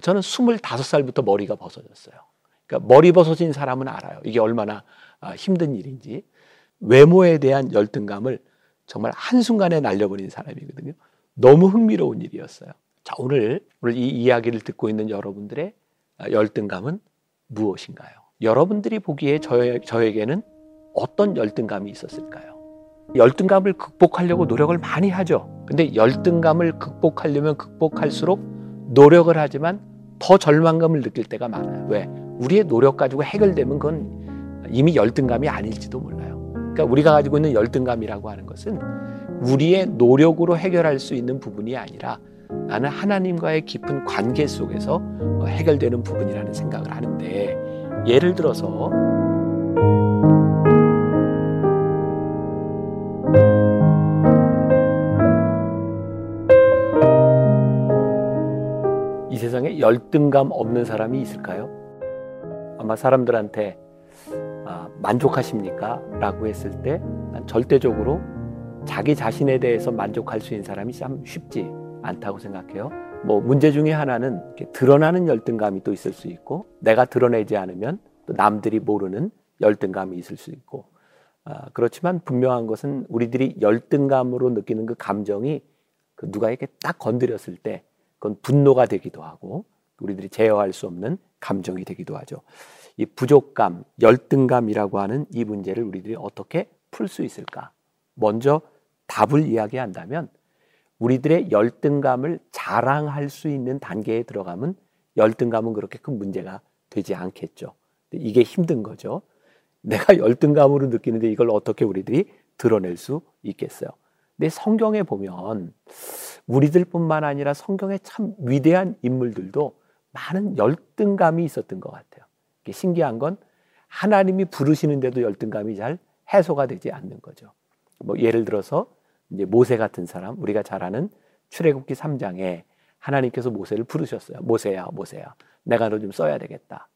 저는 25살부터 머리가 벗어졌어요. 그러니까 머리 벗어진 사람은 알아요. 이게 얼마나 아, 힘든 일인지. 외모에 대한 열등감을 정말 한순간에 날려버린 사람이거든요. 너무 흥미로운 일이었어요. 자, 오늘, 오늘 이 이야기를 듣고 있는 여러분들의 아, 열등감은 무엇인가요? 여러분들이 보기에 저, 저에게는 어떤 열등감이 있었을까요? 열등감을 극복하려고 노력을 많이 하죠. 근데 열등감을 극복하려면 극복할수록 노력을 하지만 더 절망감을 느낄 때가 많아요. 왜? 우리의 노력 가지고 해결되면 그건 이미 열등감이 아닐지도 몰라요. 그러니까 우리가 가지고 있는 열등감이라고 하는 것은 우리의 노력으로 해결할 수 있는 부분이 아니라 나는 하나님과의 깊은 관계 속에서 해결되는 부분이라는 생각을 하는데 예를 들어서 열등감 없는 사람이 있을까요? 아마 사람들한테 아, 만족하십니까? 라고 했을 때 절대적으로 자기 자신에 대해서 만족할 수 있는 사람이 참 쉽지 않다고 생각해요. 뭐 문제 중에 하나는 드러나는 열등감이 또 있을 수 있고 내가 드러내지 않으면 또 남들이 모르는 열등감이 있을 수 있고 아, 그렇지만 분명한 것은 우리들이 열등감으로 느끼는 그 감정이 그 누가 이렇게 딱 건드렸을 때 그건 분노가 되기도 하고 우리들이 제어할 수 없는 감정이 되기도 하죠. 이 부족감, 열등감이라고 하는 이 문제를 우리들이 어떻게 풀 수 있을까? 먼저 답을 이야기한다면 우리들의 열등감을 자랑할 수 있는 단계에 들어가면 열등감은 그렇게 큰 문제가 되지 않겠죠. 이게 힘든 거죠. 내가 열등감으로 느끼는데 이걸 어떻게 우리들이 드러낼 수 있겠어요. 근데 성경에 보면 우리들뿐만 아니라 성경의 참 위대한 인물들도 많은 열등감이 있었던 것 같아요. 신기한 건 하나님이 부르시는데도 열등감이 잘 해소가 되지 않는 거죠. 뭐 예를 들어서 이제 모세 같은 사람 우리가 잘 아는 출애굽기 3장에 하나님께서 모세를 부르셨어요. 모세야, 모세야. 내가 너 좀 써야 되겠다.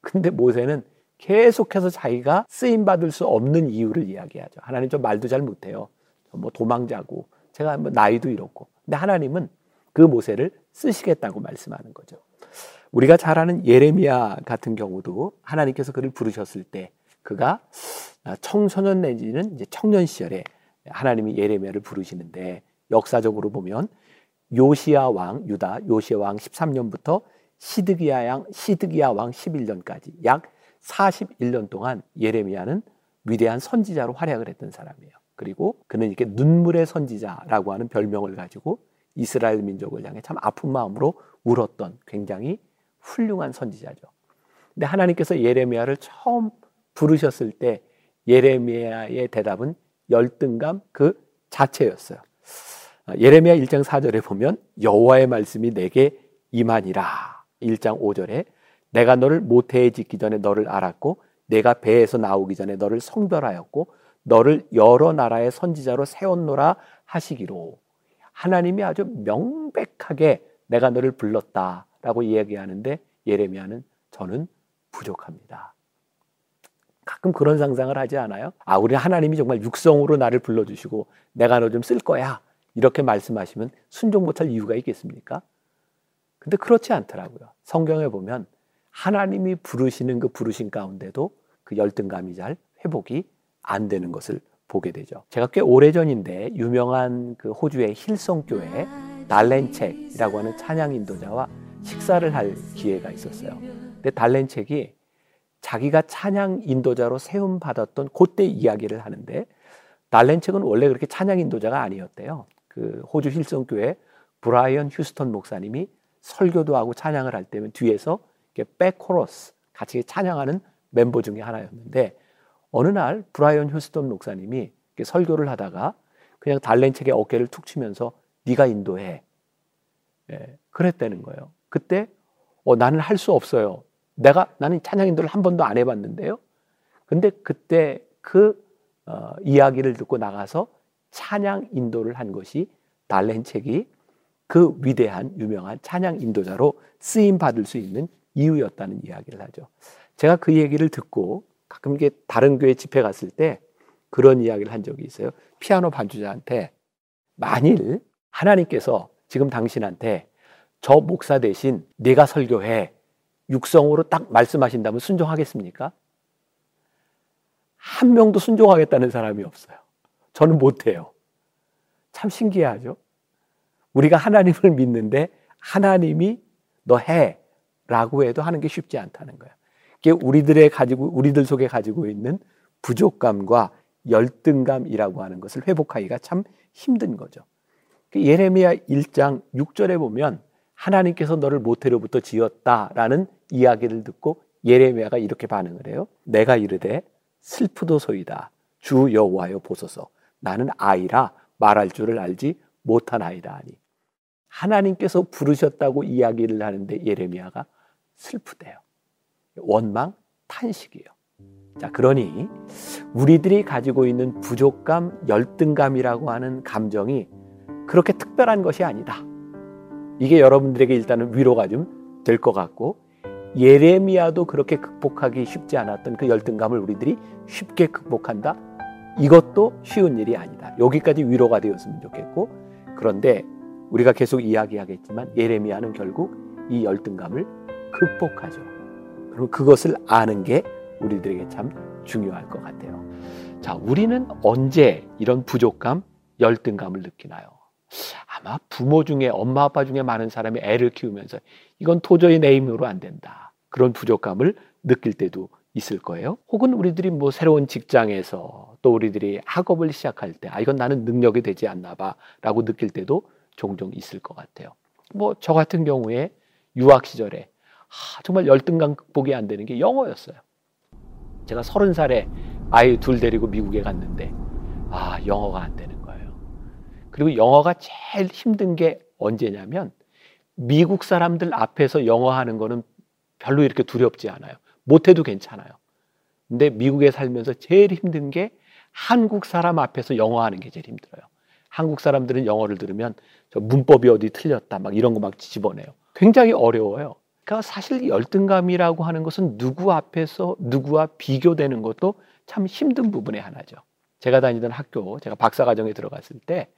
근데 모세는 계속해서 자기가 쓰임 받을 수 없는 이유를 이야기하죠. 하나님 좀 말도 잘 못해요. 뭐 도망자고 제가 뭐 나이도 이렇고. 근데 하나님은 그 모세를 쓰시겠다고 말씀하는 거죠. 우리가 잘 아는 예레미야 같은 경우도 하나님께서 그를 부르셨을 때 그가 청소년 내지는 이제 청년 시절에 하나님이 예레미야를 부르시는데 역사적으로 보면 요시야 왕 유다 요시야 왕 13년부터 시드기야 양 시드기야 왕 11년까지 약 41년 동안 예레미야는 위대한 선지자로 활약을 했던 사람이에요. 그리고 그는 이렇게 눈물의 선지자라고 하는 별명을 가지고 이스라엘 민족을 향해 참 아픈 마음으로 울었던 굉장히 훌륭한 선지자죠. 근데 하나님께서 예레미야를 처음 부르셨을 때 예레미야의 대답은 열등감 그 자체였어요. 아, 예레미야 1장 4절에 보면 여호와의 말씀이 내게 임하니라. 1장 5절에 내가 너를 모태에 짓기 전에 너를 알았고 내가 배에서 나오기 전에 너를 성별하였고 너를 여러 나라의 선지자로 세웠노라 하시기로 하나님이 아주 명백하게 내가 너를 불렀다라고 이야기하는데 예레미야는 저는 부족합니다. 가끔 그런 상상을 하지 않아요? 아, 우리 하나님이 정말 육성으로 나를 불러주시고 내가 너 좀 쓸 거야. 이렇게 말씀하시면 순종 못할 이유가 있겠습니까? 근데 그렇지 않더라고요. 성경에 보면 하나님이 부르시는 그 부르신 가운데도 그 열등감이 잘 회복이 안 되는 것을 보게 되죠. 제가 꽤 오래전인데 유명한 그 호주의 힐성 교회 달렌책이라고 하는 찬양 인도자와 식사를 할 기회가 있었어요. 근데 달렌책이 자기가 찬양 인도자로 세움 받았던 그때 이야기를 하는데 달린 첵은 원래 그렇게 찬양 인도자가 아니었대요. 그 호주 힐송 교회 브라이언 휴스턴 목사님이 설교도 하고 찬양을 할 때면 뒤에서 백코러스 같이 찬양하는 멤버 중에 하나였는데 어느 날 브라이언 휴스턴 목사님이 설교를 하다가 그냥 달린 첵의 어깨를 툭 치면서 네가 인도해. 예, 그랬다는 거예요. 그때 어, 나는 할 수 없어요. 내가 나는 찬양 인도를 한 번도 안 해봤는데요. 근데 그때 그 어, 이야기를 듣고 나가서 찬양 인도를 한 것이 달렌책이 그 위대한 유명한 찬양 인도자로 쓰임 받을 수 있는 이유였다는 이야기를 하죠. 제가 그 얘기를 듣고 가끔 이게 다른 교회 집회 갔을 때 그런 이야기를 한 적이 있어요. 피아노 반주자한테 만일 하나님께서 지금 당신한테 저 목사 대신 내가 설교해 육성으로 딱 말씀하신다면 순종하겠습니까? 한 명도 순종하겠다는 사람이 없어요. 저는 못해요. 참 신기하죠? 우리가 하나님을 믿는데 하나님이 너 해. 라고 해도 하는 게 쉽지 않다는 거예요. 이게 우리들의 가지고, 우리들 속에 가지고 있는 부족감과 열등감이라고 하는 것을 회복하기가 참 힘든 거죠. 그 예레미야 1장 6절에 보면 하나님께서 너를 모태로부터 지었다라는 이야기를 듣고 예레미야가 이렇게 반응을 해요. 내가 이르되 슬프도소이다. 주 여호와여 보소서. 나는 아이라 말할 줄을 알지 못한 아이다 하니. 하나님께서 부르셨다고 이야기를 하는데 예레미야가 슬프대요. 원망, 탄식이에요. 자, 그러니 우리들이 가지고 있는 부족감, 열등감이라고 하는 감정이 그렇게 특별한 것이 아니다. 이게 여러분들에게 일단은 위로가 좀 될 것 같고 예레미야도 그렇게 극복하기 쉽지 않았던 그 열등감을 우리들이 쉽게 극복한다. 이것도 쉬운 일이 아니다. 여기까지 위로가 되었으면 좋겠고 그런데 우리가 계속 이야기하겠지만 예레미야는 결국 이 열등감을 극복하죠. 그리고 그것을 아는 게 우리들에게 참 중요할 것 같아요. 자, 우리는 언제 이런 부족감, 열등감을 느끼나요? 아마 부모 중에 엄마 아빠 중에 많은 사람이 애를 키우면서 이건 도저히 내 힘으로 안 된다. 그런 부족감을 느낄 때도 있을 거예요. 혹은 우리들이 뭐 새로운 직장에서 또 우리들이 학업을 시작할 때, 아, 이건 나는 능력이 되지 않나 봐. 라고 느낄 때도 종종 있을 것 같아요. 뭐, 저 같은 경우에 유학 시절에 아, 정말 열등감 극복이 안 되는 게 영어였어요. 제가 서른 살에 아이 둘 데리고 미국에 갔는데, 아, 영어가 안 되는. 그리고 영어가 제일 힘든 게 언제냐면, 미국 사람들 앞에서 영어 하는 거는 별로 이렇게 두렵지 않아요. 못해도 괜찮아요. 근데 미국에 살면서 제일 힘든 게 한국 사람 앞에서 영어 하는 게 제일 힘들어요. 한국 사람들은 영어를 들으면 저 문법이 어디 틀렸다 막 이런 거 막 집어내요. 굉장히 어려워요. 그러니까 사실 열등감이라고 하는 것은 누구 앞에서 누구와 비교되는 것도 참 힘든 부분의 하나죠. 제가 다니던 학교, 제가 박사과정에 들어갔을 때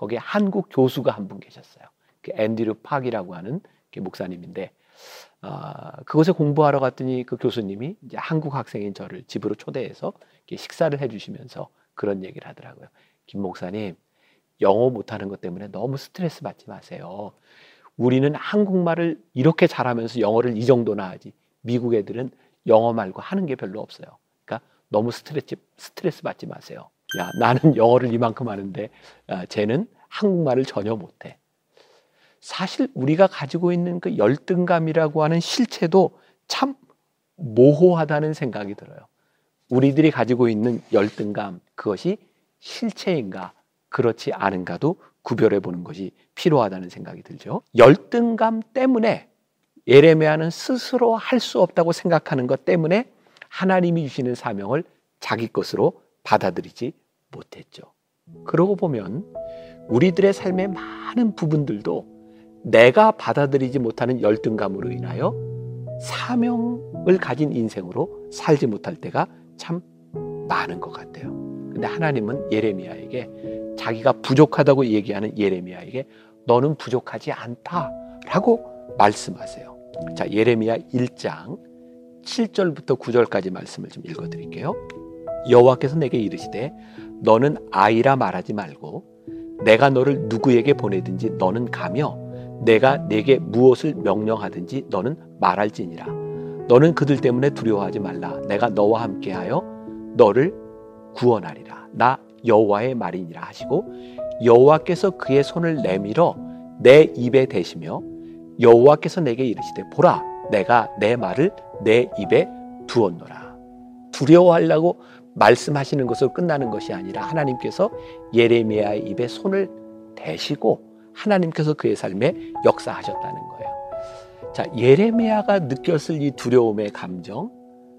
거기에 한국 교수가 한 분 계셨어요. 그 앤디류 팍이라고 하는 목사님인데 아, 그곳에 공부하러 갔더니 그 교수님이 이제 한국 학생인 저를 집으로 초대해서 식사를 해주시면서 그런 얘기를 하더라고요. 김 목사님, 영어 못하는 것 때문에 너무 스트레스 받지 마세요. 우리는 한국말을 이렇게 잘하면서 영어를 이 정도나 하지. 미국 애들은 영어 말고 하는 게 별로 없어요. 그러니까 너무 스트레스, 스트레스 받지 마세요. 야, 나는 영어를 이만큼 하는데, 아, 쟤는 한국말을 전혀 못해. 사실 우리가 가지고 있는 그 열등감이라고 하는 실체도 참 모호하다는 생각이 들어요. 우리들이 가지고 있는 열등감, 그것이 실체인가, 그렇지 않은가도 구별해 보는 것이 필요하다는 생각이 들죠. 열등감 때문에 예레미야는 스스로 할 수 없다고 생각하는 것 때문에 하나님이 주시는 사명을 자기 것으로 받아들이지 못했죠. 그러고 보면 우리들의 삶의 많은 부분들도 내가 받아들이지 못하는 열등감으로 인하여 사명을 가진 인생으로 살지 못할 때가 참 많은 것 같아요. 근데 하나님은 예레미야에게 자기가 부족하다고 얘기하는 예레미야에게 너는 부족하지 않다라고 말씀하세요. 자, 예레미야 1장 7절부터 9절까지 말씀을 좀 읽어 드릴게요. 여호와께서 내게 이르시되 너는 아이라 말하지 말고 내가 너를 누구에게 보내든지 너는 가며 내가 내게 무엇을 명령하든지 너는 말할지니라. 너는 그들 때문에 두려워하지 말라. 내가 너와 함께하여 너를 구원하리라. 나 여호와의 말이니라 하시고 여호와께서 그의 손을 내밀어 내 입에 대시며 여호와께서 내게 이르시되 보라 내가 내 말을 내 입에 두었노라. 두려워하려고 말씀하시는 것으로 끝나는 것이 아니라 하나님께서 예레미야의 입에 손을 대시고 하나님께서 그의 삶에 역사하셨다는 거예요. 자, 예레미야가 느꼈을 이 두려움의 감정,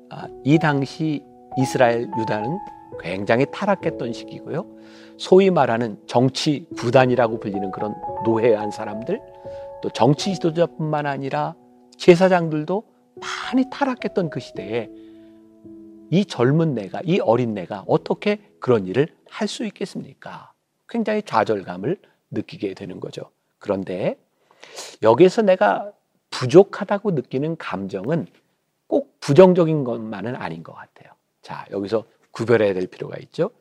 아, 이 당시 이스라엘 유다는 굉장히 타락했던 시기고요. 소위 말하는 정치 구단이라고 불리는 그런 노예한 사람들, 또 정치 지도자뿐만 아니라 제사장들도 많이 타락했던 그 시대에 이 젊은 내가, 이 어린 내가 어떻게 그런 일을 할 수 있겠습니까? 굉장히 좌절감을 느끼게 되는 거죠. 그런데 여기에서 내가 부족하다고 느끼는 감정은 꼭 부정적인 것만은 아닌 것 같아요. 자, 여기서 구별해야 될 필요가 있죠.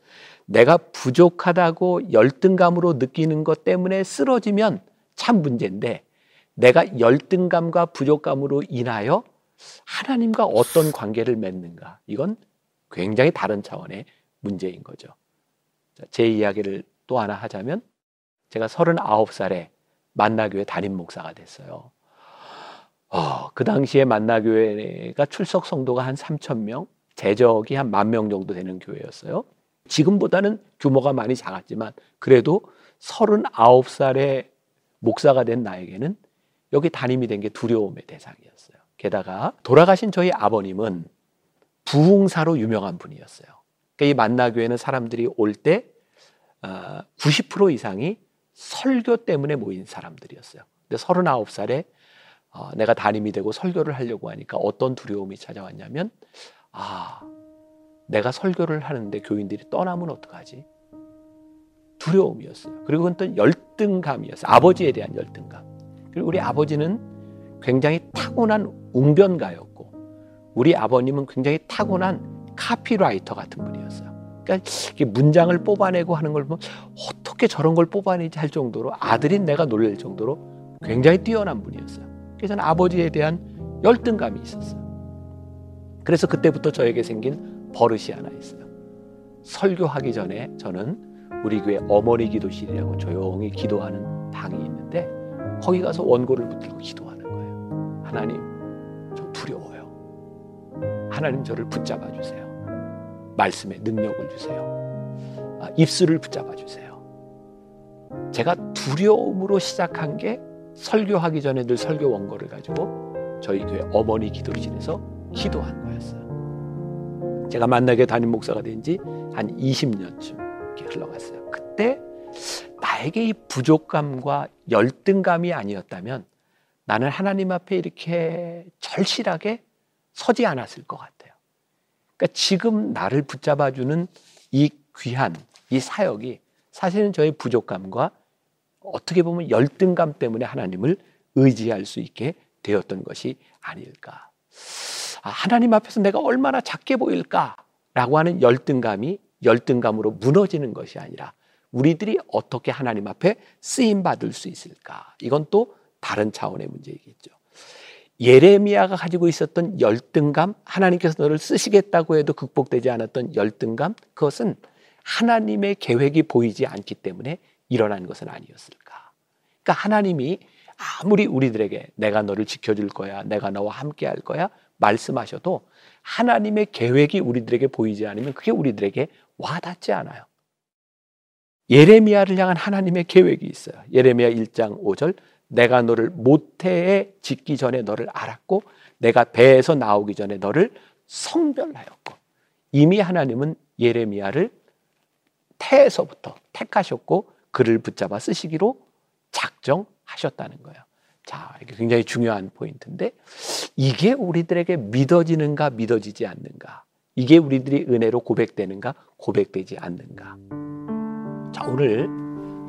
내가 부족하다고 열등감으로 느끼는 것 때문에 쓰러지면 참 문제인데 내가 열등감과 부족감으로 인하여 하나님과 어떤 관계를 맺는가 이건 굉장히 다른 차원의 문제인 거죠. 제 이야기를 또 하나 하자면 제가 39살에 만나교회 담임 목사가 됐어요. 어, 그 당시에 만나교회가 출석 성도가 한 3천 명, 재적이 한 만 명 정도 되는 교회였어요. 지금보다는 규모가 많이 작았지만 그래도 39살에 목사가 된 나에게는 여기 담임이 된 게 두려움의 대상이었어요. 게다가 돌아가신 저희 아버님은 부흥사로 유명한 분이었어요. 그러니까 이 만나교회는 사람들이 올 때 90% 어, 이상이 설교 때문에 모인 사람들이었어요. 근데 39살에 어, 내가 담임이 되고 설교를 하려고 하니까 어떤 두려움이 찾아왔냐면 아 내가 설교를 하는데 교인들이 떠나면 어떡하지? 두려움이었어요. 그리고 그건 또 열등감이었어요. 아버지에 대한 열등감. 그리고 우리 아버지는 굉장히 타고난 웅변가였고 우리 아버님은 굉장히 타고난 카피라이터 같은 분이었어요. 그러니까 문장을 뽑아내고 하는 걸 보면 어떻게 저런 걸 뽑아내지 할 정도로 아들인 내가 놀랄 정도로 굉장히 뛰어난 분이었어요. 그래서 저는 아버지에 대한 열등감이 있었어요. 그래서 그때부터 저에게 생긴 버릇이 하나 있어요. 설교하기 전에 저는 우리 교회 어머니 기도실이라고 조용히 기도하는 방이 있는데 거기 가서 원고를 붙들고 기도하는 거예요. 하나님, 저 두려워요. 하나님 저를 붙잡아 주세요. 말씀에 능력을 주세요. 아, 입술을 붙잡아 주세요. 제가 두려움으로 시작한 게 설교하기 전에 늘 설교 원고를 가지고 저희 교회 어머니 기도실에서 기도한 거였어요. 제가 만나게 담임 목사가 된 지 한 20년쯤 흘러갔어요. 그때 나에게 이 부족감과 열등감이 아니었다면 나는 하나님 앞에 이렇게 절실하게 서지 않았을 것 같아요. 그러니까 지금 나를 붙잡아주는 이 귀한 이 사역이 사실은 저의 부족감과 어떻게 보면 열등감 때문에 하나님을 의지할 수 있게 되었던 것이 아닐까. 아, 하나님 앞에서 내가 얼마나 작게 보일까라고 하는 열등감이 열등감으로 무너지는 것이 아니라 우리들이 어떻게 하나님 앞에 쓰임 받을 수 있을까? 이건 또 다른 차원의 문제이겠죠. 예레미야가 가지고 있었던 열등감, 하나님께서 너를 쓰시겠다고 해도 극복되지 않았던 열등감, 그것은 하나님의 계획이 보이지 않기 때문에 일어난 것은 아니었을까. 그러니까 하나님이 아무리 우리들에게 내가 너를 지켜줄 거야, 내가 너와 함께 할 거야, 말씀하셔도 하나님의 계획이 우리들에게 보이지 않으면 그게 우리들에게 와닿지 않아요. 예레미야를 향한 하나님의 계획이 있어요. 예레미야 1장 5절 내가 너를 모태에 짓기 전에 너를 알았고 내가 배에서 나오기 전에 너를 성별하였고 이미 하나님은 예레미야를 태에서부터 택하셨고 그를 붙잡아 쓰시기로 작정하셨다는 거예요. 자, 이게 굉장히 중요한 포인트인데 이게 우리들에게 믿어지는가 믿어지지 않는가? 이게 우리들이 은혜로 고백되는가 고백되지 않는가? 자, 오늘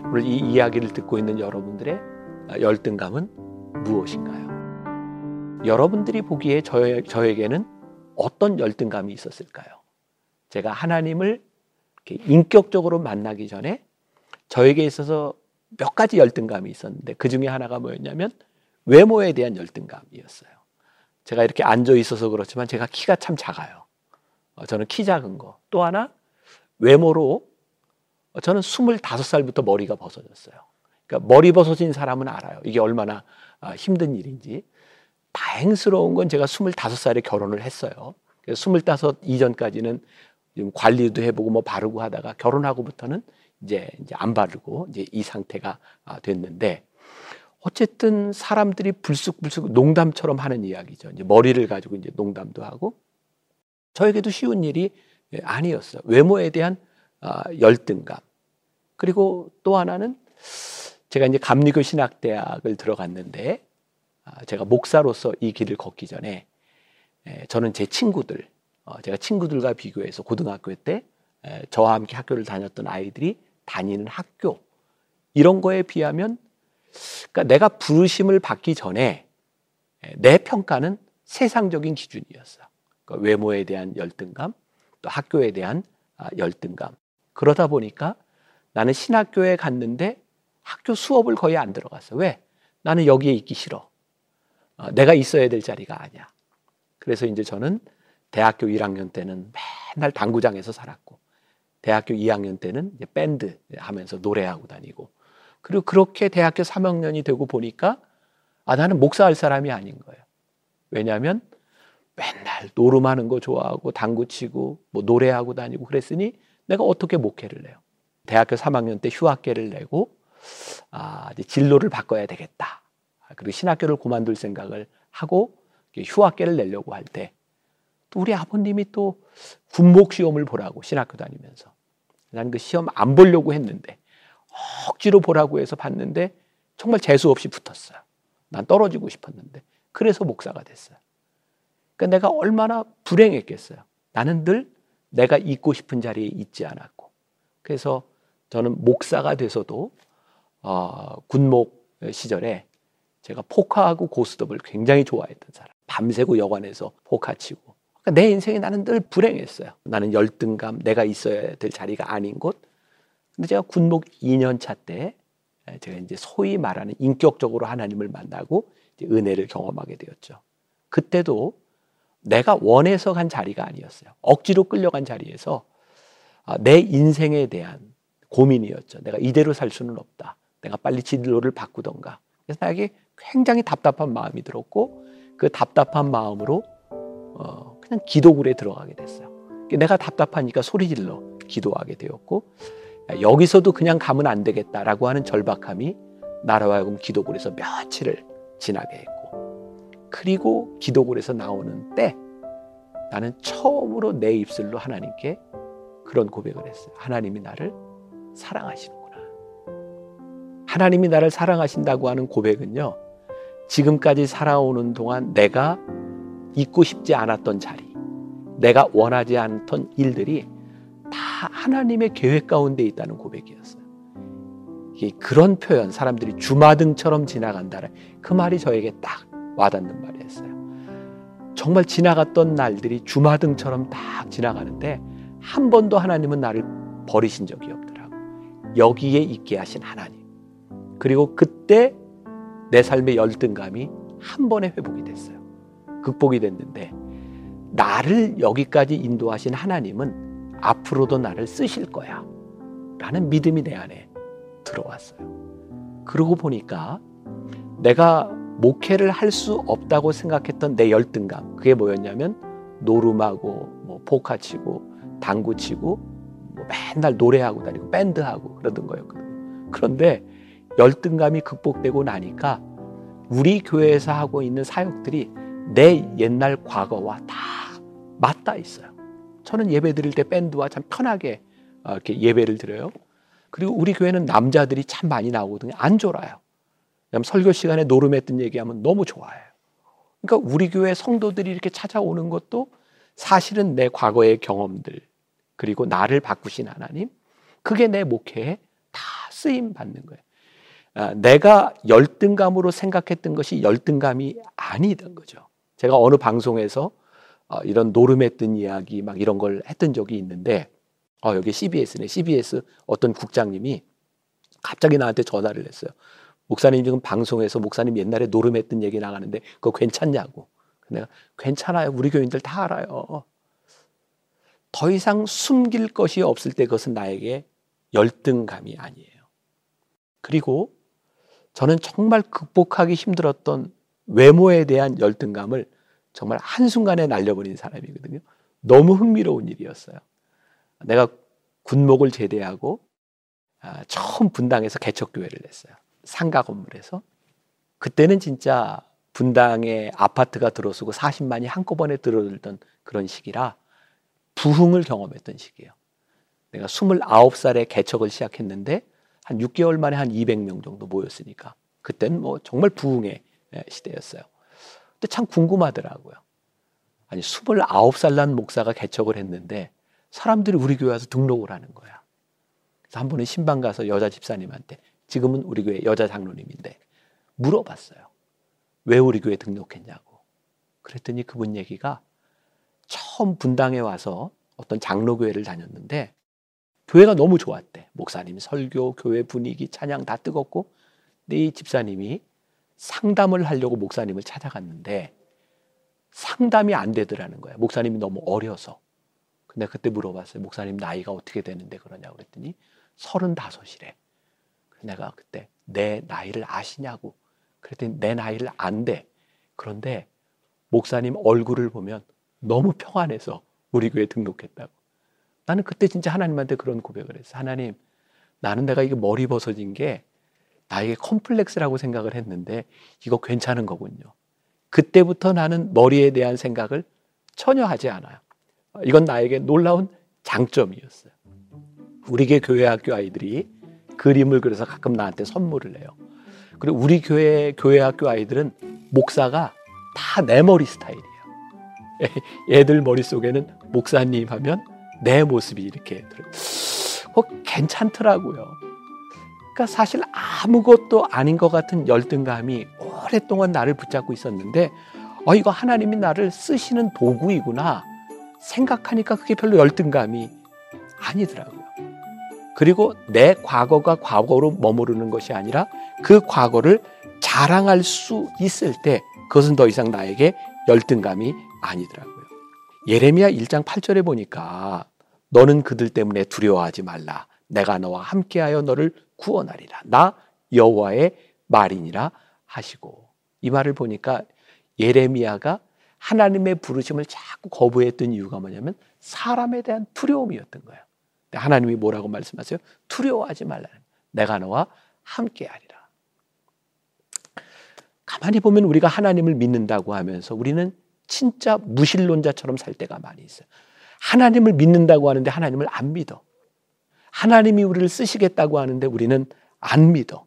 오늘 이 이야기를 듣고 있는 여러분들의 열등감은 무엇인가요? 여러분들이 보기에 저, 저에게는 어떤 열등감이 있었을까요? 제가 하나님을 인격적으로 만나기 전에 저에게 있어서 몇 가지 열등감이 있었는데 그 중에 하나가 뭐였냐면 외모에 대한 열등감이었어요. 제가 이렇게 앉아 있어서 그렇지만 제가 키가 참 작아요. 어, 저는 키 작은 거. 또 하나 외모로 저는 25살부터 머리가 벗어졌어요. 그러니까 머리 벗어진 사람은 알아요. 이게 얼마나 아, 힘든 일인지. 다행스러운 건 제가 25살에 결혼을 했어요. 25 이전까지는 관리도 해보고 뭐 바르고 하다가 결혼하고부터는 이제 이제 안 바르고 이제 이 상태가 아, 됐는데 어쨌든 사람들이 불쑥불쑥 농담처럼 하는 이야기죠. 이제 머리를 가지고 이제 농담도 하고 저에게도 쉬운 일이 아니었어요. 외모에 대한 아, 열등감. 그리고 또 하나는 제가 이제 감리교 신학대학을 들어갔는데 아, 제가 목사로서 이 길을 걷기 전에 저는 제 친구들, 어, 제가 친구들과 비교해서 고등학교 때 저와 함께 학교를 다녔던 아이들이 다니는 학교 이런 거에 비하면 그러니까 내가 부르심을 받기 전에 내 평가는 세상적인 기준이었어. 그러니까 외모에 대한 열등감, 또 학교에 대한 아, 열등감. 그러다 보니까 나는 신학교에 갔는데 학교 수업을 거의 안 들어갔어. 왜? 나는 여기에 있기 싫어. 어, 내가 있어야 될 자리가 아니야. 그래서 이제 저는 대학교 1학년 때는 맨날 당구장에서 살았고, 대학교 2학년 때는 밴드 하면서 노래하고 다니고, 그리고 그렇게 대학교 3학년이 되고 보니까 아, 나는 목사할 사람이 아닌 거예요. 왜냐하면 맨날 노름하는 거 좋아하고 당구 치고 뭐 노래하고 다니고 그랬으니 내가 어떻게 목회를 해요? 대학교 3학년 때 휴학계를 내고 아, 진로를 바꿔야 되겠다. 그리고 신학교를 그만둘 생각을 하고 휴학계를 내려고 할 때 또 우리 아버님이 또 군목 시험을 보라고 신학교 다니면서 난 그 시험 안 보려고 했는데 억지로 보라고 해서 봤는데 정말 재수 없이 붙었어요. 난 떨어지고 싶었는데 그래서 목사가 됐어요. 그러니까 내가 얼마나 불행했겠어요. 나는 늘 내가 있고 싶은 자리에 있지 않았고 그래서 저는 목사가 돼서도 어, 군목 시절에 제가 포카하고 고스톱을 굉장히 좋아했던 사람. 밤새고 여관에서 포카 치고. 그러니까 내 인생에 나는 늘 불행했어요. 나는 열등감, 내가 있어야 될 자리가 아닌 곳. 근데 제가 군목 2년 차 때 제가 이제 소위 말하는 인격적으로 하나님을 만나고 은혜를 경험하게 되었죠. 그때도 내가 원해서 간 자리가 아니었어요. 억지로 끌려간 자리에서 아, 내 인생에 대한 고민이었죠. 내가 이대로 살 수는 없다. 내가 빨리 진로를 바꾸던가. 그래서 나에게 굉장히 답답한 마음이 들었고 그 답답한 마음으로 어, 그냥 기도굴에 들어가게 됐어요. 내가 답답하니까 소리 질러 기도하게 되었고 여기서도 그냥 가면 안 되겠다라고 하는 절박함이 나라와 하여금 기도굴에서 며칠을 지나게 했고 그리고 기도굴에서 나오는 때 나는 처음으로 내 입술로 하나님께 그런 고백을 했어요. 하나님이 나를 사랑하시는구나. 하나님이 나를 사랑하신다고 하는 고백은요. 지금까지 살아오는 동안 내가 있고 싶지 않았던 자리, 내가 원하지 않던 일들이 다 하나님의 계획 가운데 있다는 고백이었어요. 그런 표현, 사람들이 주마등처럼 지나간다는 그 말이 저에게 딱 와닿는 말이었어요. 정말 지나갔던 날들이 주마등처럼 딱 지나가는데 한 번도 하나님은 나를 버리신 적이 없더라고. 여기에 있게 하신 하나님. 그리고 그때 내 삶의 열등감이 한 번에 회복이 됐어요. 극복이 됐는데 나를 여기까지 인도하신 하나님은 앞으로도 나를 쓰실 거야. 라는 믿음이 내 안에 들어왔어요. 그러고 보니까 내가 목회를 할 수 없다고 생각했던 내 열등감 그게 뭐였냐면 노름하고 뭐 포카 치고 당구 치고 뭐 맨날 노래하고 다니고 밴드하고 그러던 거였거든요. 그런데 열등감이 극복되고 나니까 우리 교회에서 하고 있는 사역들이 내 옛날 과거와 다 맞닿아 있어요. 저는 예배 드릴 때 밴드와 참 편하게 어, 이렇게 예배를 드려요. 그리고 우리 교회는 남자들이 참 많이 나오거든요. 안 졸아요. 왜냐하면 설교 시간에 노름했던 얘기하면 너무 좋아해요. 그러니까 우리 교회 성도들이 이렇게 찾아오는 것도 사실은 내 과거의 경험들 그리고 나를 바꾸신 하나님 그게 내 목회에 다 쓰임 받는 거예요. 아, 내가 열등감으로 생각했던 것이 열등감이 아니던 거죠. 제가 어느 방송에서 어, 이런 노름했던 이야기 막 이런 걸 했던 적이 있는데 어, 여기 CBS네. CBS 어떤 국장님이 갑자기 나한테 전화를 했어요. 목사님 지금 방송에서 목사님 옛날에 노름했던 얘기 나가는데 그거 괜찮냐고. 내가 괜찮아요. 우리 교인들 다 알아요. 더 이상 숨길 것이 없을 때 그것은 나에게 열등감이 아니에요. 그리고 저는 정말 극복하기 힘들었던 외모에 대한 열등감을 정말 한순간에 날려버린 사람이거든요. 너무 흥미로운 일이었어요. 내가 군목을 제대하고 아, 처음 분당에서 개척교회를 냈어요. 상가 건물에서. 그때는 진짜 분당에 아파트가 들어서고 40만이 한꺼번에 들어들던 그런 시기라 부흥을 경험했던 시기예요. 내가 29살에 개척을 시작했는데 한 6개월 만에 한 200명 정도 모였으니까 그때는 뭐 정말 부흥의 시대였어요. 근데 참 궁금하더라고요. 아니 29살 난 목사가 개척을 했는데 사람들이 우리 교회 와서 등록을 하는 거야. 그래서 한 번은 신방 가서 여자 집사님한테 지금은 우리 교회 여자 장로님인데 물어봤어요. 왜 우리 교회 등록했냐고. 그랬더니 그분 얘기가 처음 분당에 와서 어떤 장로교회를 다녔는데 교회가 너무 좋았대. 목사님 설교, 교회 분위기, 찬양 다 뜨겁고. 근데 이 집사님이 상담을 하려고 목사님을 찾아갔는데 상담이 안 되더라는 거야. 목사님이 너무 어려서. 근데 그때 물어봤어요. 목사님 나이가 어떻게 되는데 그러냐고 그랬더니 서른다섯이래. 내가 그때 내 나이를 아시냐고. 그랬더니 내 나이를 안 돼. 그런데 목사님 얼굴을 보면 너무 평안해서 우리 교회 등록했다고. 나는 그때 진짜 하나님한테 그런 고백을 했어. 하나님, 나는 내가 이게 머리 벗어진 게 나에게 컴플렉스라고 생각을 했는데 이거 괜찮은 거군요. 그때부터 나는 머리에 대한 생각을 전혀 하지 않아요. 이건 나에게 놀라운 장점이었어요. 우리 교회 학교 아이들이 그림을 그려서 가끔 나한테 선물을 해요. 그리고 우리 교회 교회 학교 아이들은 목사가 다 내 머리 스타일이에요. 애들 머릿속에는 목사님 하면 내 모습이 이렇게. 어, 괜찮더라고요. 그러니까 사실 아무것도 아닌 것 같은 열등감이 오랫동안 나를 붙잡고 있었는데, 어, 이거 하나님이 나를 쓰시는 도구이구나 생각하니까 그게 별로 열등감이 아니더라고요. 그리고 내 과거가 과거로 머무르는 것이 아니라 그 과거를 자랑할 수 있을 때 그것은 더 이상 나에게 열등감이 아니더라고요. 예레미야 1장 8절에 보니까 너는 그들 때문에 두려워하지 말라. 내가 너와 함께하여 너를 구원하리라. 나 여호와의 말이니라 하시고 이 말을 보니까 예레미야가 하나님의 부르심을 자꾸 거부했던 이유가 뭐냐면 사람에 대한 두려움이었던 거예요. 하나님이 뭐라고 말씀하세요? 두려워하지 말라. 내가 너와 함께하리라. 가만히 보면 우리가 하나님을 믿는다고 하면서 우리는 진짜 무신론자처럼 살 때가 많이 있어요. 하나님을 믿는다고 하는데 하나님을 안 믿어. 하나님이 우리를 쓰시겠다고 하는데 우리는 안 믿어.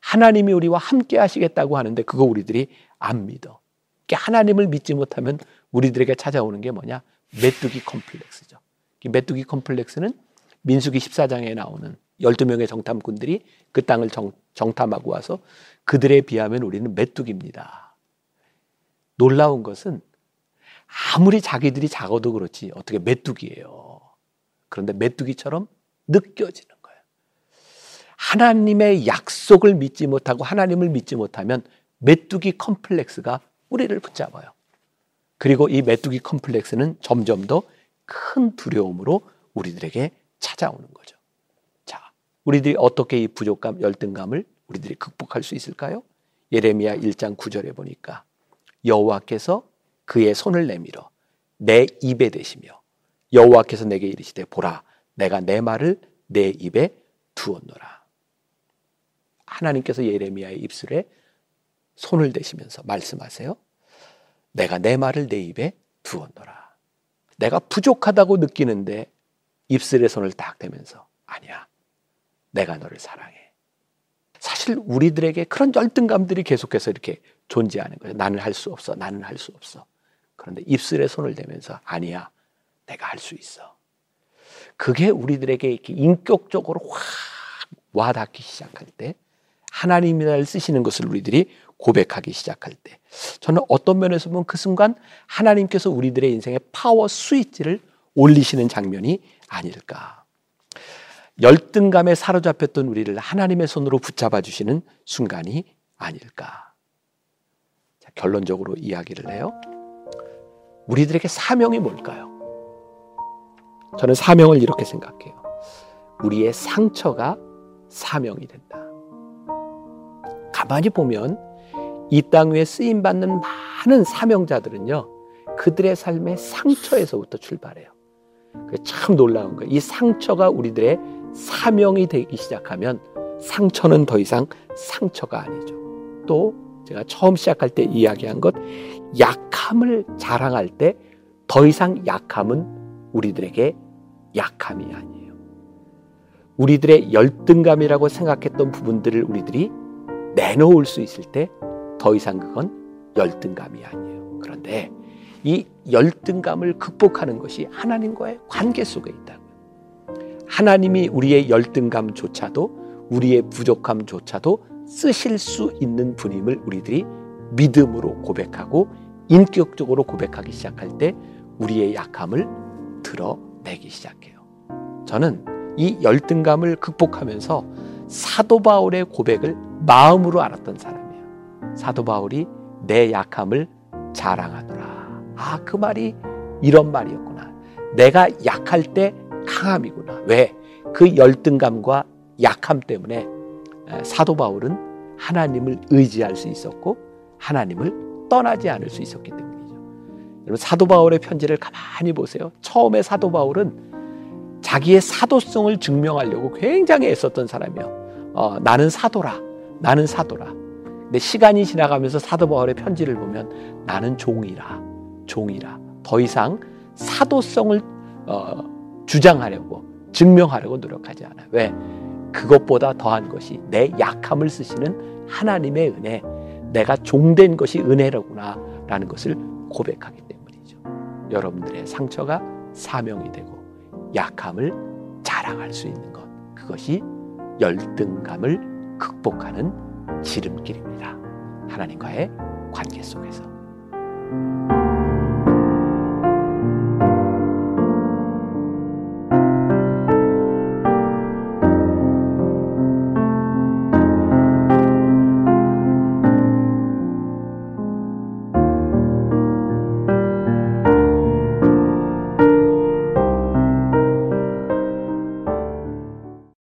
하나님이 우리와 함께 하시겠다고 하는데 그거 우리들이 안 믿어. 하나님을 믿지 못하면 우리들에게 찾아오는 게 뭐냐? 메뚜기 컴플렉스죠. 메뚜기 컴플렉스는 민수기 14장에 나오는 12명의 정탐꾼들이 그 땅을 정, 정탐하고 와서 그들에 비하면 우리는 메뚜기입니다. 놀라운 것은 아무리 자기들이 작아도 그렇지 어떻게 메뚜기예요. 그런데 메뚜기처럼 느껴지는 거예요. 하나님의 약속을 믿지 못하고 하나님을 믿지 못하면 메뚜기 컴플렉스가 우리를 붙잡아요. 그리고 이 메뚜기 컴플렉스는 점점 더 큰 두려움으로 우리들에게 찾아오는 거죠. 자, 우리들이 어떻게 이 부족감, 열등감을 우리들이 극복할 수 있을까요? 예레미야 1장 9절에 보니까 여호와께서 그의 손을 내밀어 내 입에 대시며 여호와께서 내게 이르시되 보라 내가 내 말을 내 입에 두었노라. 하나님께서 예레미야의 입술에 손을 대시면서 말씀하세요. 내가 내 말을 내 입에 두었노라. 내가 부족하다고 느끼는데 입술에 손을 딱 대면서 아니야. 내가 너를 사랑해. 사실 우리들에게 그런 열등감들이 계속해서 이렇게 존재하는 거예요. 나는 할 수 없어. 나는 할 수 없어. 그런데 입술에 손을 대면서 아니야. 내가 할 수 있어. 그게 우리들에게 이렇게 인격적으로 확 와닿기 시작할 때 하나님이 나를 쓰시는 것을 우리들이 고백하기 시작할 때 저는 어떤 면에서 보면 그 순간 하나님께서 우리들의 인생의 파워 스위치를 올리시는 장면이 아닐까. 열등감에 사로잡혔던 우리를 하나님의 손으로 붙잡아 주시는 순간이 아닐까. 자, 결론적으로 이야기를 해요. 우리들에게 사명이 뭘까요? 저는 사명을 이렇게 생각해요. 우리의 상처가 사명이 된다. 가만히 보면 이 땅 위에 쓰임 받는 많은 사명자들은요, 그들의 삶의 상처에서부터 출발해요. 참 놀라운 거예요. 이 상처가 우리들의 사명이 되기 시작하면 상처는 더 이상 상처가 아니죠. 또 제가 처음 시작할 때 이야기한 것 약함을 자랑할 때 더 이상 약함은 우리들에게 약함이 아니에요. 우리들의 열등감이라고 생각했던 부분들을 우리들이 내놓을 수 있을 때 더 이상 그건 열등감이 아니에요. 그런데 이 열등감을 극복하는 것이 하나님과의 관계 속에 있다고요. 하나님이 우리의 열등감조차도 우리의 부족함조차도 쓰실 수 있는 분임을 우리들이 믿음으로 고백하고 인격적으로 고백하기 시작할 때 우리의 약함을 드러내기 시작해요. 저는 이 열등감을 극복하면서 사도 바울의 고백을 마음으로 알았던 사람이에요. 사도 바울이 내 약함을 자랑하노라. 아, 그 말이 이런 말이었구나. 내가 약할 때 강함이구나. 왜? 그 열등감과 약함 때문에 사도 바울은 하나님을 의지할 수 있었고 하나님을 떠나지 않을 수 있었기 때문이죠. 여러분 사도 바울의 편지를 가만히 보세요. 처음에 사도 바울은 자기의 사도성을 증명하려고 굉장히 애썼던 사람이에요. 어, 나는 사도라. 나는 사도라. 근데 시간이 지나가면서 사도 바울의 편지를 보면 나는 종이라. 종이라. 더 이상 사도성을 어, 주장하려고 증명하려고 노력하지 않아요. 왜? 그것보다 더한 것이 내 약함을 쓰시는 하나님의 은혜, 내가 종된 것이 은혜로구나 라는 것을 고백하기 때문이죠. 여러분들의 상처가 사명이 되고 약함을 자랑할 수 있는 것. 그것이 열등감을 극복하는 지름길입니다. 하나님과의 관계 속에서.